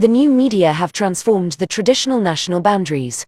The new media have transformed the traditional national boundaries.